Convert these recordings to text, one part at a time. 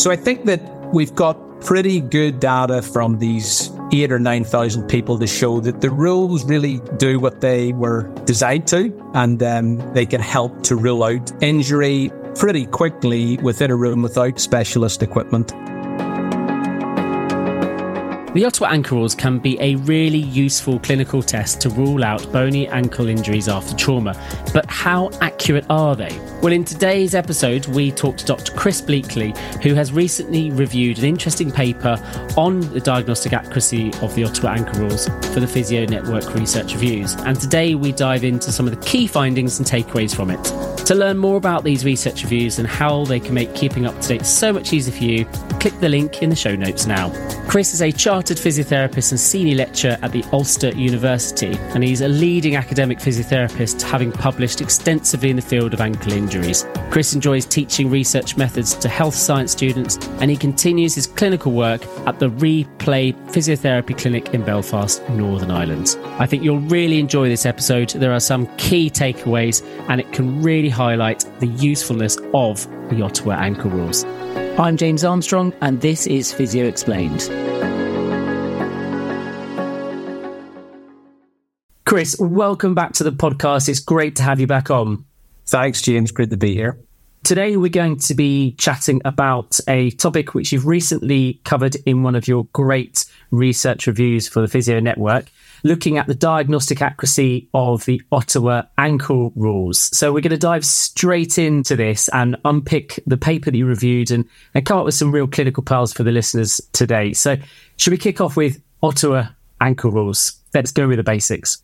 So I think that we've got pretty good data from these eight or 9,000 people to show that the rules really do what they were designed to, and um, they can help to rule out injury pretty quickly within a room without specialist equipment. The Ottawa ankle rules can be a really useful clinical test to rule out bony ankle injuries after trauma. But how accurate are they? Well, in today's episode, we talked to Dr. Chris Bleakley, who has recently reviewed an interesting paper on the diagnostic accuracy of the Ottawa ankle rules for the Physio Network Research Reviews. And today we dive into some of the key findings and takeaways from it. To learn more about these research reviews and how they can make keeping up to date so much easier for you, click the link in the show notes now. Chris is a chartered physiotherapist and senior lecturer at the Ulster University, and he's a leading academic physiotherapist, having published extensively in the field of ankle injuries. Chris enjoys teaching research methods to health science students, and he continues his clinical work at the RE:Play Physiotherapy Clinic in Belfast, Northern Ireland. I think you'll really enjoy this episode. There are some key takeaways, and it can really highlight the usefulness of the Ottawa ankle rules. I'm James Armstrong, and this is Physio Explained. Chris, welcome back to the podcast. It's great to have you back on. Thanks, James. Great to be here. Today, we're going to be chatting about a topic which you've recently covered in one of your great research reviews for the Physio Network looking at the diagnostic accuracy of the Ottawa ankle rules. So we're going to dive straight into this and unpick the paper that you reviewed and, and come up with some real clinical pearls for the listeners today. So should we kick off with Ottawa ankle rules? Let's go with the basics.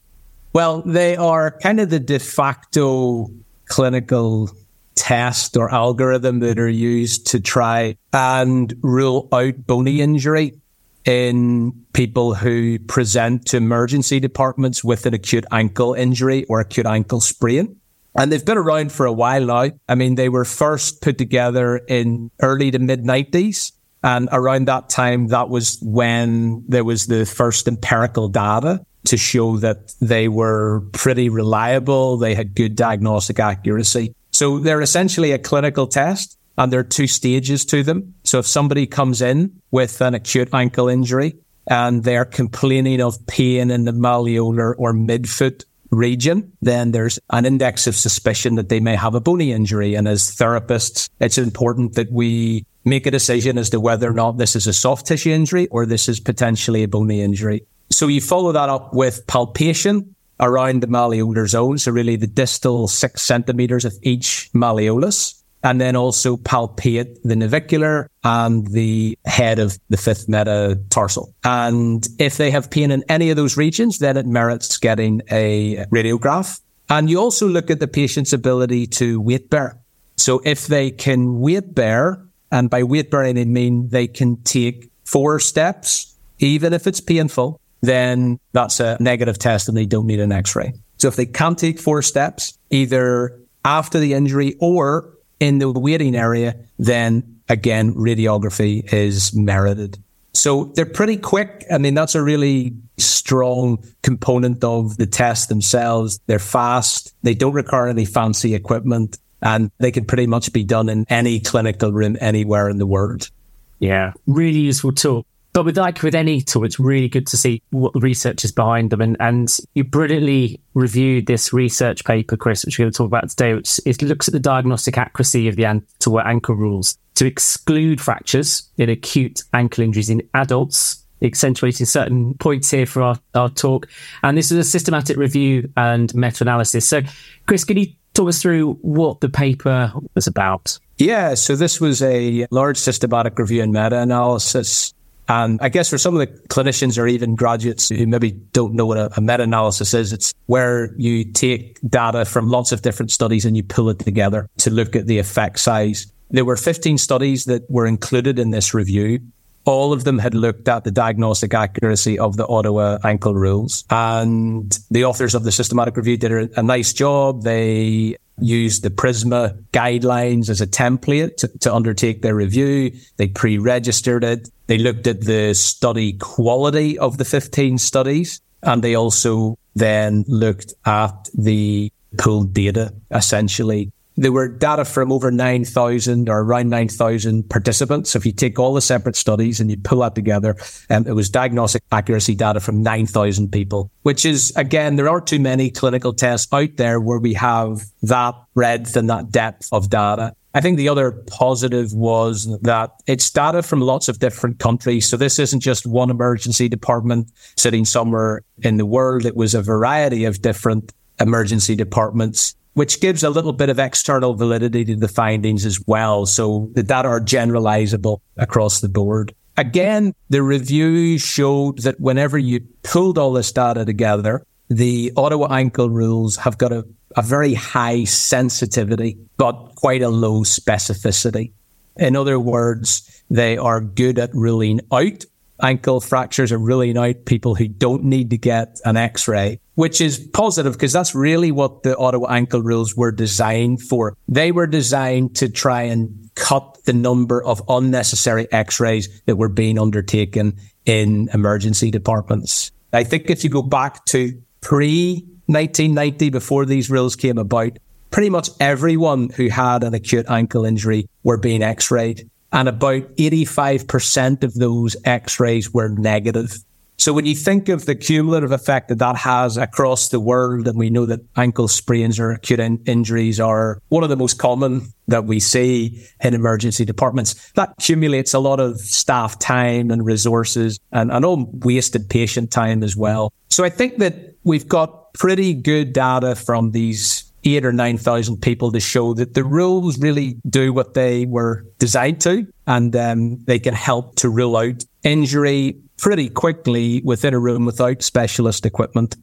Well, they are kind of the de facto clinical test or algorithm that are used to try and rule out bony injury in people who present to emergency departments with an acute ankle injury or acute ankle sprain. And they've been around for a while now. I mean, they were first put together in early to mid 90s. And around that time, that was when there was the first empirical data to show that they were pretty reliable. They had good diagnostic accuracy. So they're essentially a clinical test and there are two stages to them. So if somebody comes in with an acute ankle injury and they're complaining of pain in the malleolar or midfoot region, then there's an index of suspicion that they may have a bony injury. And as therapists, it's important that we make a decision as to whether or not this is a soft tissue injury or this is potentially a bony injury. So you follow that up with palpation around the malleolar zone. So really the distal six centimeters of each malleolus and then also palpate the navicular and the head of the fifth metatarsal. And if they have pain in any of those regions, then it merits getting a radiograph. And you also look at the patient's ability to weight bear. So if they can weight bear, and by weight bearing, I mean they can take four steps, even if it's painful, then that's a negative test and they don't need an x-ray. So if they can't take four steps, either after the injury or in the waiting area, then again, radiography is merited. So they're pretty quick. I mean, that's a really strong component of the test themselves. They're fast. They don't require any fancy equipment and they can pretty much be done in any clinical room anywhere in the world. Yeah, really useful tool. But with like with any tool, it's really good to see what the research is behind them. And, and you brilliantly reviewed this research paper, Chris, which we're going to talk about today, which it looks at the diagnostic accuracy of the ankle rules to exclude fractures in acute ankle injuries in adults, accentuating certain points here for our, our talk. And this is a systematic review and meta analysis. So, Chris, can you talk us through what the paper was about? Yeah, so this was a large systematic review and meta analysis and I guess for some of the clinicians or even graduates who maybe don't know what a, a meta analysis is, it's where you take data from lots of different studies and you pull it together to look at the effect size. There were 15 studies that were included in this review. All of them had looked at the diagnostic accuracy of the Ottawa ankle rules. And the authors of the systematic review did a nice job. They used the Prisma guidelines as a template to, to undertake their review. They pre-registered it. They looked at the study quality of the 15 studies and they also then looked at the pooled data essentially. There were data from over 9,000 or around 9,000 participants. So if you take all the separate studies and you pull that together, um, it was diagnostic accuracy data from 9,000 people, which is, again, there aren't too many clinical tests out there where we have that breadth and that depth of data. I think the other positive was that it's data from lots of different countries. So this isn't just one emergency department sitting somewhere in the world. It was a variety of different emergency departments which gives a little bit of external validity to the findings as well. So the data are generalizable across the board. Again, the review showed that whenever you pulled all this data together, the Ottawa ankle rules have got a, a very high sensitivity, but quite a low specificity. In other words, they are good at ruling out ankle fractures are ruling out people who don't need to get an x-ray, which is positive because that's really what the Ottawa ankle rules were designed for. They were designed to try and cut the number of unnecessary x-rays that were being undertaken in emergency departments. I think if you go back to pre 1990, before these rules came about, pretty much everyone who had an acute ankle injury were being x-rayed and about 85% of those x-rays were negative. So when you think of the cumulative effect that that has across the world, and we know that ankle sprains or acute in- injuries are one of the most common that we see in emergency departments, that accumulates a lot of staff time and resources and, and all wasted patient time as well. So I think that we've got pretty good data from these eight or 9,000 people to show that the rules really do what they were designed to. And um, they can help to rule out injury pretty quickly within a room without specialist equipment.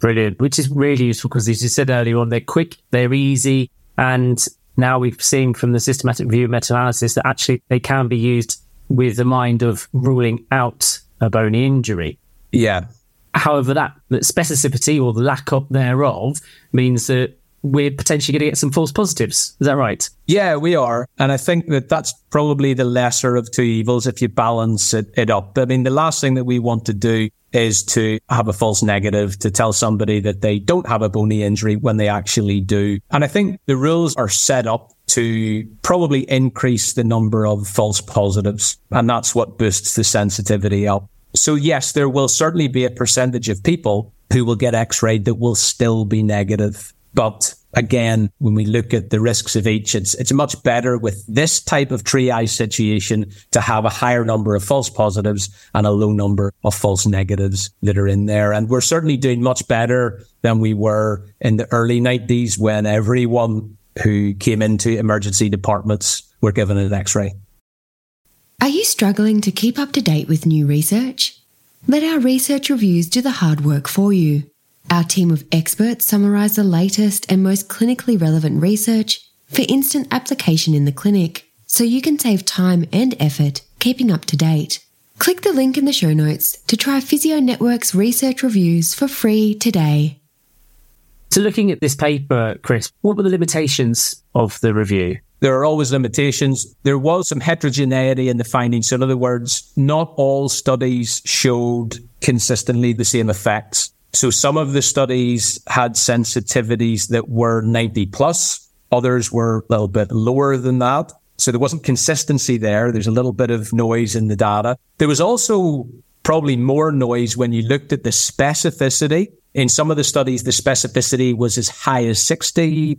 Brilliant, which is really useful because as you said earlier on, they're quick, they're easy. And now we've seen from the systematic review meta analysis that actually they can be used with the mind of ruling out a bony injury. Yeah. However, that, that specificity or the lack of thereof means that we're potentially going to get some false positives. Is that right? Yeah, we are. And I think that that's probably the lesser of two evils if you balance it, it up. I mean, the last thing that we want to do is to have a false negative to tell somebody that they don't have a bony injury when they actually do. And I think the rules are set up to probably increase the number of false positives. And that's what boosts the sensitivity up. So yes, there will certainly be a percentage of people who will get x-rayed that will still be negative. But again, when we look at the risks of each, it's, it's much better with this type of triage situation to have a higher number of false positives and a low number of false negatives that are in there. And we're certainly doing much better than we were in the early 90s when everyone who came into emergency departments were given an x-ray. Are you struggling to keep up to date with new research? Let our research reviews do the hard work for you. Our team of experts summarise the latest and most clinically relevant research for instant application in the clinic, so you can save time and effort keeping up to date. Click the link in the show notes to try Physio Network's research reviews for free today. So, looking at this paper, Chris, what were the limitations of the review? There are always limitations. There was some heterogeneity in the findings. So, in other words, not all studies showed consistently the same effects. So some of the studies had sensitivities that were 90 plus. Others were a little bit lower than that. So there wasn't consistency there. There's a little bit of noise in the data. There was also probably more noise when you looked at the specificity. In some of the studies, the specificity was as high as 60%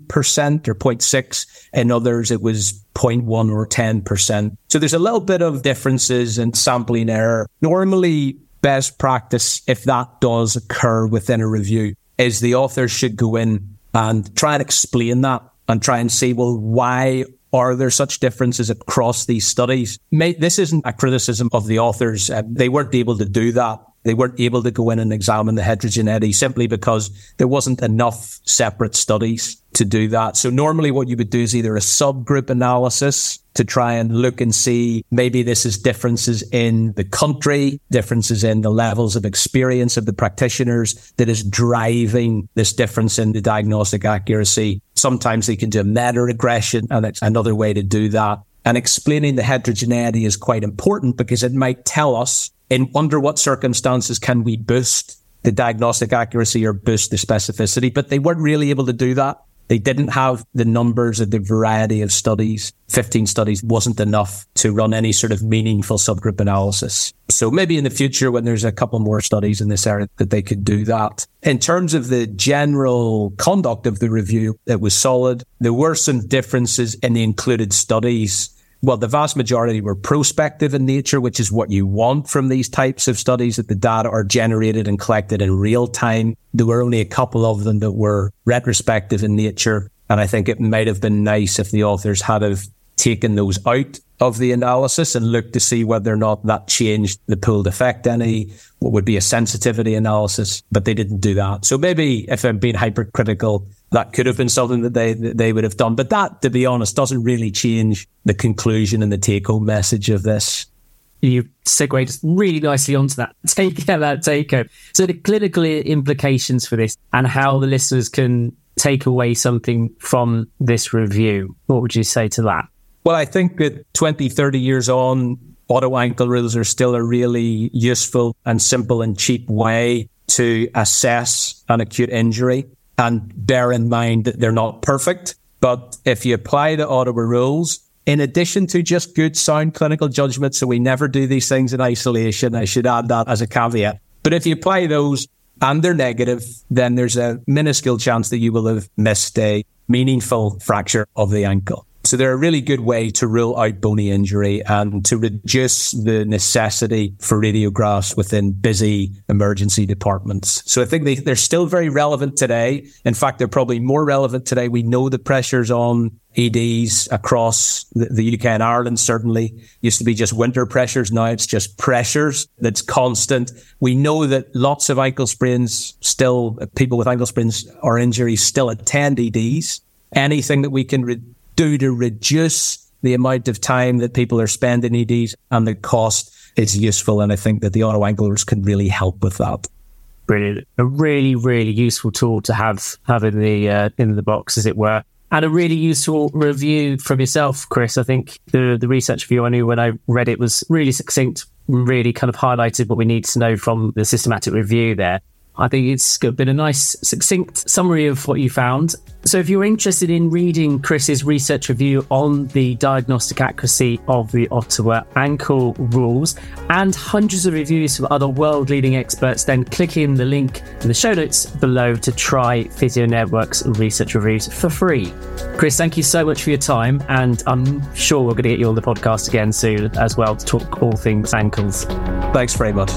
or 0.6. In others, it was 0.1 or 10%. So there's a little bit of differences in sampling error. Normally, best practice, if that does occur within a review, is the authors should go in and try and explain that and try and see, well, why are there such differences across these studies? This isn't a criticism of the authors. Uh, they weren't able to do that. They weren't able to go in and examine the heterogeneity simply because there wasn't enough separate studies to do that. So normally what you would do is either a subgroup analysis to try and look and see maybe this is differences in the country, differences in the levels of experience of the practitioners that is driving this difference in the diagnostic accuracy. Sometimes they can do meta regression and it's another way to do that. And explaining the heterogeneity is quite important because it might tell us in under what circumstances can we boost the diagnostic accuracy or boost the specificity, but they weren't really able to do that. They didn't have the numbers of the variety of studies. 15 studies wasn't enough to run any sort of meaningful subgroup analysis. So maybe in the future, when there's a couple more studies in this area, that they could do that. In terms of the general conduct of the review, it was solid. There were some differences in the included studies well, the vast majority were prospective in nature, which is what you want from these types of studies that the data are generated and collected in real time. There were only a couple of them that were retrospective in nature. And I think it might have been nice if the authors had have taken those out of the analysis and looked to see whether or not that changed the pooled effect any, what would be a sensitivity analysis, but they didn't do that. So maybe if I'm being hypercritical, that could have been something that they that they would have done. But that, to be honest, doesn't really change the conclusion and the take home message of this. You segued really nicely onto that. Take that take home. So the clinical implications for this and how the listeners can take away something from this review. What would you say to that? Well, I think that 20, 30 years on, Ottawa ankle rules are still a really useful and simple and cheap way to assess an acute injury and bear in mind that they're not perfect. But if you apply the Ottawa rules, in addition to just good sound clinical judgment, so we never do these things in isolation, I should add that as a caveat. But if you apply those and they're negative, then there's a minuscule chance that you will have missed a meaningful fracture of the ankle. So they're a really good way to rule out bony injury and to reduce the necessity for radiographs within busy emergency departments. So I think they, they're still very relevant today. In fact, they're probably more relevant today. We know the pressures on EDs across the, UK and Ireland certainly used to be just winter pressures. Now it's just pressures that's constant. We know that lots of ankle sprains still, people with ankle sprains or injuries still attend EDs. Anything that we can re- do to reduce the amount of time that people are spending EDs and the cost is useful. And I think that the Ottawa ankle rules can really help with that. Brilliant. A really, really useful tool to have have in the uh, in the box, as it were. And a really useful review from yourself, Chris. I think the the research review I knew when I read it was really succinct, really kind of highlighted what we need to know from the systematic review there. I think it's been a nice, succinct summary of what you found. So, if you're interested in reading Chris's research review on the diagnostic accuracy of the Ottawa ankle rules and hundreds of reviews from other world leading experts, then click in the link in the show notes below to try Physio Network's research reviews for free. Chris, thank you so much for your time, and I'm sure we're going to get you on the podcast again soon as well to talk all things ankles. Thanks very much.